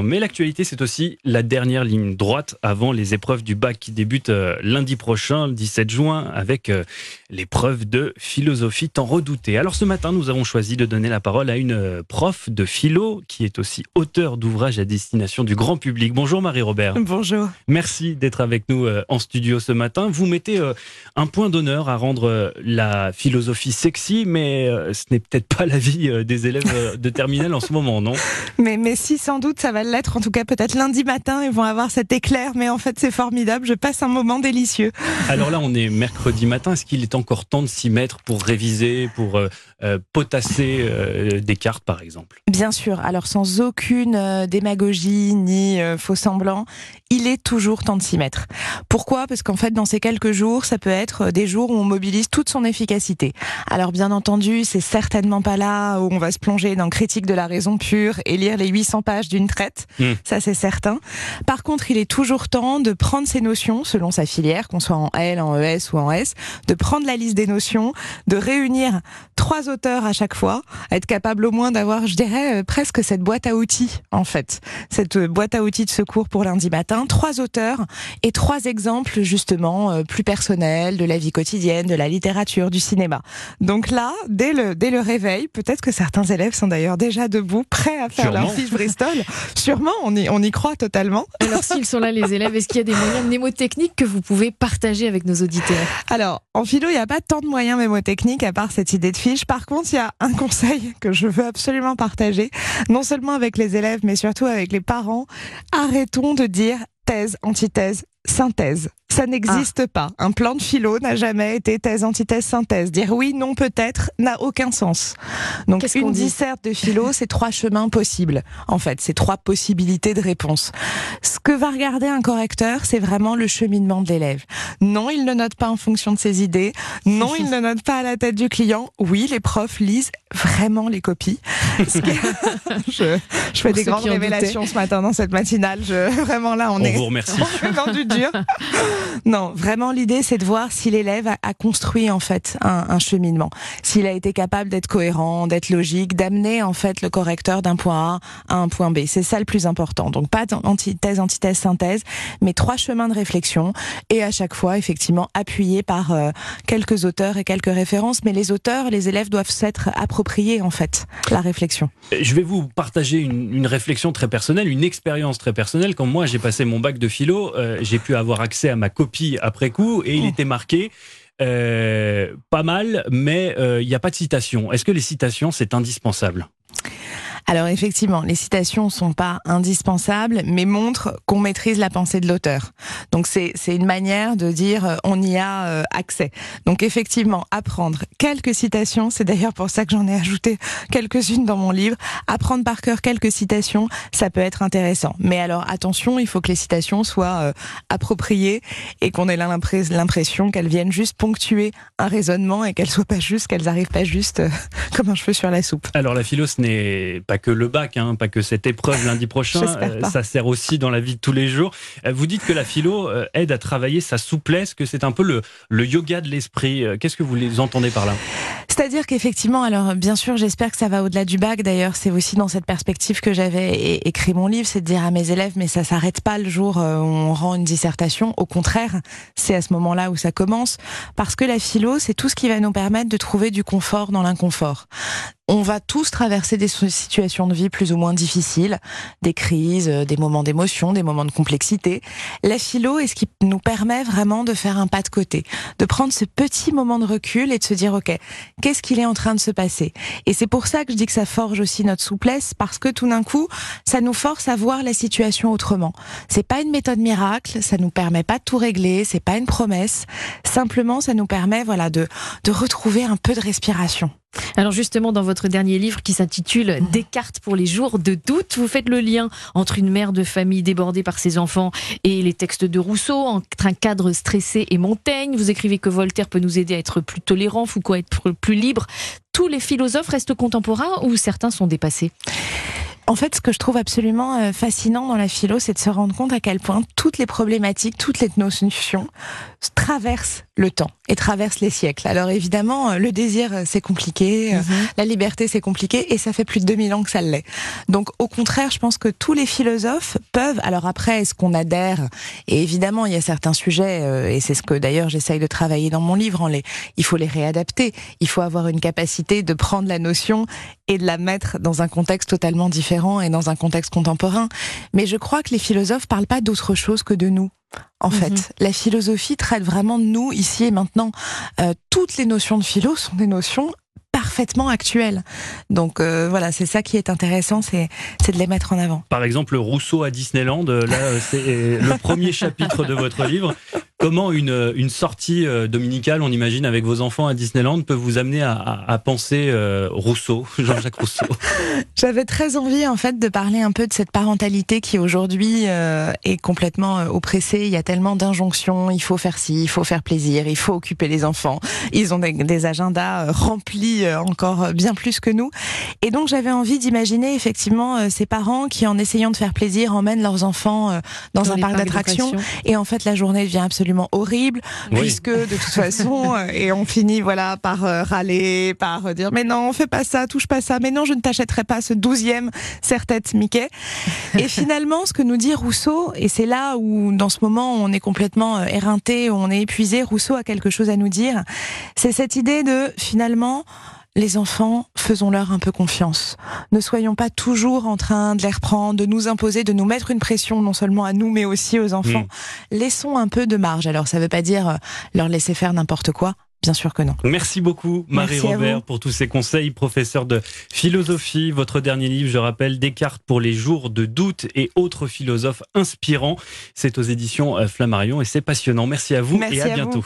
Mais l'actualité, c'est aussi la dernière ligne droite avant les épreuves du bac qui débutent euh, lundi prochain, le 17 juin, avec euh, l'épreuve de philosophie tant redoutée. Alors ce matin, nous avons choisi de donner la parole à une euh, prof de philo qui est aussi auteur d'ouvrages à destination du grand public. Bonjour Marie-Robert. Bonjour. Merci d'être avec nous en studio ce matin. Vous mettez un point d'honneur à rendre la philosophie sexy, mais ce n'est peut-être pas la vie des élèves de terminale en ce moment, non? Mais, mais si, sans doute, ça va l'être. En tout cas, peut-être lundi matin, ils vont avoir cet éclair. Mais en fait, c'est formidable. Je passe un moment délicieux. Alors là, on est mercredi matin. Est-ce qu'il est encore temps de s'y mettre pour réviser, pour euh, euh, potasser euh, des cartes, par exemple? Bien sûr. Alors, sans aucune démagogie ni faux semblant, il est toujours temps de s'y mettre. Pourquoi? Parce qu'en fait, dans ces quelques jours, ça peut être des jours où on mobilise toute son efficacité. Alors, bien entendu, c'est certainement pas là où on va se plonger dans critique de la raison pure et lire les 800 pages d'une traite. Hmm. Ça, c'est certain. Par contre, il est toujours temps de prendre ces notions, selon sa filière, qu'on soit en L, en ES ou en S, de prendre la liste des notions, de réunir trois auteurs à chaque fois, être capable au moins d'avoir, je dirais, euh, presque cette boîte à outils, en fait. Cette euh, boîte à outils de secours pour lundi matin. Trois auteurs et trois exemples, justement, euh, plus personnels, de la vie quotidienne, de la littérature, du cinéma. Donc là, dès le, dès le réveil, peut-être que certains élèves sont d'ailleurs déjà debout, prêts à faire leur fiche Bristol. Sûrement, on y, on y croit totalement. Alors, s'ils sont là, les élèves, est-ce qu'il y a des moyens mnémotechniques que vous pouvez partager avec nos auditeurs? Alors, en philo, il n'y a pas tant de moyens mémotechniques à part cette idée de fiche. Par contre, il y a un conseil que je veux absolument partager, non seulement avec les élèves, mais surtout avec les parents. Arrêtons de dire thèse, antithèse, synthèse. Ça n'existe ah. pas. Un plan de philo n'a jamais été thèse, antithèse, synthèse. Dire oui, non, peut-être n'a aucun sens. Donc une disserte de philo, c'est trois chemins possibles. En fait, c'est trois possibilités de réponse. Ce que va regarder un correcteur, c'est vraiment le cheminement de l'élève. Non, il ne note pas en fonction de ses idées. Non, il ne note pas à la tête du client. Oui, les profs lisent vraiment les copies. je, je fais des grandes révélations ce matin dans cette matinale. Je, vraiment là, on, on est vous remercie. dans du dur. Non, vraiment l'idée c'est de voir si l'élève a, construit en fait un, cheminement, s'il a été capable d'être cohérent, d'être logique, d'amener en fait le correcteur d'un point A à un point B. C'est ça le plus important. Donc pas antithèse, antithèse, synthèse, mais trois chemins de réflexion et à chaque fois effectivement appuyé par euh, quelques auteurs et quelques références. Mais les auteurs, les élèves doivent s'être appropriés en fait la réflexion. Je vais vous partager une, une réflexion très personnelle, une expérience très personnelle. Quand moi j'ai passé mon bac de philo, euh, j'ai pu avoir accès à ma copie après coup et il oh. était marqué euh, pas mal, mais euh, il n'y a pas de citation. Est-ce que les citations, c'est indispensable? Alors effectivement, les citations sont pas indispensables, mais montrent qu'on maîtrise la pensée de l'auteur. Donc c'est une manière de dire euh, on y a euh, accès. Donc effectivement, apprendre quelques citations, c'est d'ailleurs pour ça que j'en ai ajouté quelques-unes dans mon livre. Apprendre par cœur quelques citations, ça peut être intéressant. Mais alors attention, il faut que les citations soient euh, appropriées et qu'on ait l'impression qu'elles viennent juste ponctuer un raisonnement et qu'elles soient pas juste, qu'elles arrivent pas juste comme un cheveu sur la soupe. Alors la philo, ce n'est pas que le bac, hein, pas que cette épreuve lundi prochain. Euh, ça sert aussi dans la vie de tous les jours. Euh, vous dites que la philo euh, aide à travailler sa souplesse, que c'est un peu le, le yoga de l'esprit. Qu'est-ce que vous les entendez par là? C'est-à-dire qu'effectivement, alors bien sûr, j'espère que ça va au-delà du bac. D'ailleurs, c'est aussi dans cette perspective que j'avais écrit mon livre, c'est de dire à mes élèves, mais ça s'arrête pas le jour où on rend une dissertation. Au contraire, c'est à ce moment-là où ça commence, parce que la philo, c'est tout ce qui va nous permettre de trouver du confort dans l'inconfort on va tous traverser des situations de vie plus ou moins difficiles, des crises, euh, des moments d'émotion, des moments de complexité. La philo est ce qui nous permet vraiment de faire un pas de côté, de prendre ce petit moment de recul et de se dire, OK, qu'est-ce qu'il est en train de se passer? Et c'est pour ça que je dis que ça forge aussi notre souplesse, parce que tout d'un coup, ça nous force à voir la situation autrement. C'est pas une méthode miracle, ça nous permet pas de tout régler, c'est pas une promesse. Simplement, ça nous permet, voilà, de, de retrouver un peu de respiration. Alors justement, dans votre dernier livre qui s'intitule Descartes pour les jours de doute, vous faites le lien entre une mère de famille débordée par ses enfants et les textes de Rousseau, entre un cadre stressé et Montaigne. Vous écrivez que Voltaire peut nous aider à être plus tolérants, Foucault à être plus libre. Tous les philosophes restent contemporains ou certains sont dépassés? En fait, ce que je trouve absolument euh, fascinant dans la philo, c'est de se rendre compte à quel point toutes les problématiques, toutes les notions traversent le temps et traversent les siècles. Alors évidemment, euh, le désir, euh, c'est compliqué, mhm. la liberté, c'est compliqué, et ça fait plus de 2000 ans que ça l'est. Donc au contraire, je pense que tous les philosophes peuvent, alors après, est-ce qu'on adhère? Et évidemment, il y a certains sujets, et c'est ce que d'ailleurs j'essaye de travailler dans mon livre, en les, il faut les réadapter, il faut avoir une capacité de prendre la notion et de la mettre dans un contexte totalement différent et dans un contexte contemporain. Mais je crois que les philosophes parlent pas d'autre chose que de nous. En mhm. fait, la philosophie traite vraiment de nous ici et maintenant. Euh, toutes les notions de philo sont des notions parfaitement actuelles. Donc euh, voilà, c'est ça qui est intéressant, c'est de les mettre en avant. Par exemple, Rousseau à Disneyland, euh, là c'est le premier chapitre de votre livre. Comment une, une sortie euh, dominicale, on imagine, avec vos enfants à Disneyland peut vous amener à, à, penser euh, Rousseau, Jean-Jacques Rousseau? J'avais très envie, en fait, de parler un peu de cette parentalité qui aujourd'hui euh, est complètement oppressée. Il y a tellement d'injonctions. Il faut faire ci, il faut faire plaisir, il faut occuper les enfants. Ils ont des, des agendas remplis encore bien plus que nous. Et donc, j'avais envie d'imaginer effectivement ces parents qui, en essayant de faire plaisir, emmènent leurs enfants dans, dans un parc d'attractions. Et en fait, la journée devient absolument horrible, puisque de toute façon, euh, et on finit voilà par euh, râler, par euh, dire mais non, fais pas ça, touche pas ça, mais non, je ne t'achèterai pas ce douzième serre-tête Mickey. Et finalement, ce que nous dit Rousseau, et c'est là où dans ce moment on est complètement éreinté, on est épuisé, Rousseau a quelque chose à nous dire, c'est cette idée de finalement les enfants, faisons-leur un peu confiance. Ne soyons pas toujours en train de les reprendre, de nous imposer, de nous mettre une pression non seulement à nous mais aussi aux enfants. Mm. Laissons un peu de marge. Alors ça ne veut pas dire euh, leur laisser faire n'importe quoi. Bien sûr que non. Merci beaucoup, Marie-Robert, pour tous ces conseils. Professeur de philosophie, votre dernier livre, je rappelle, Descartes pour les jours de doute et autres philosophes inspirants. C'est aux éditions euh, Flammarion et c'est passionnant. Merci à vous et à, bientôt.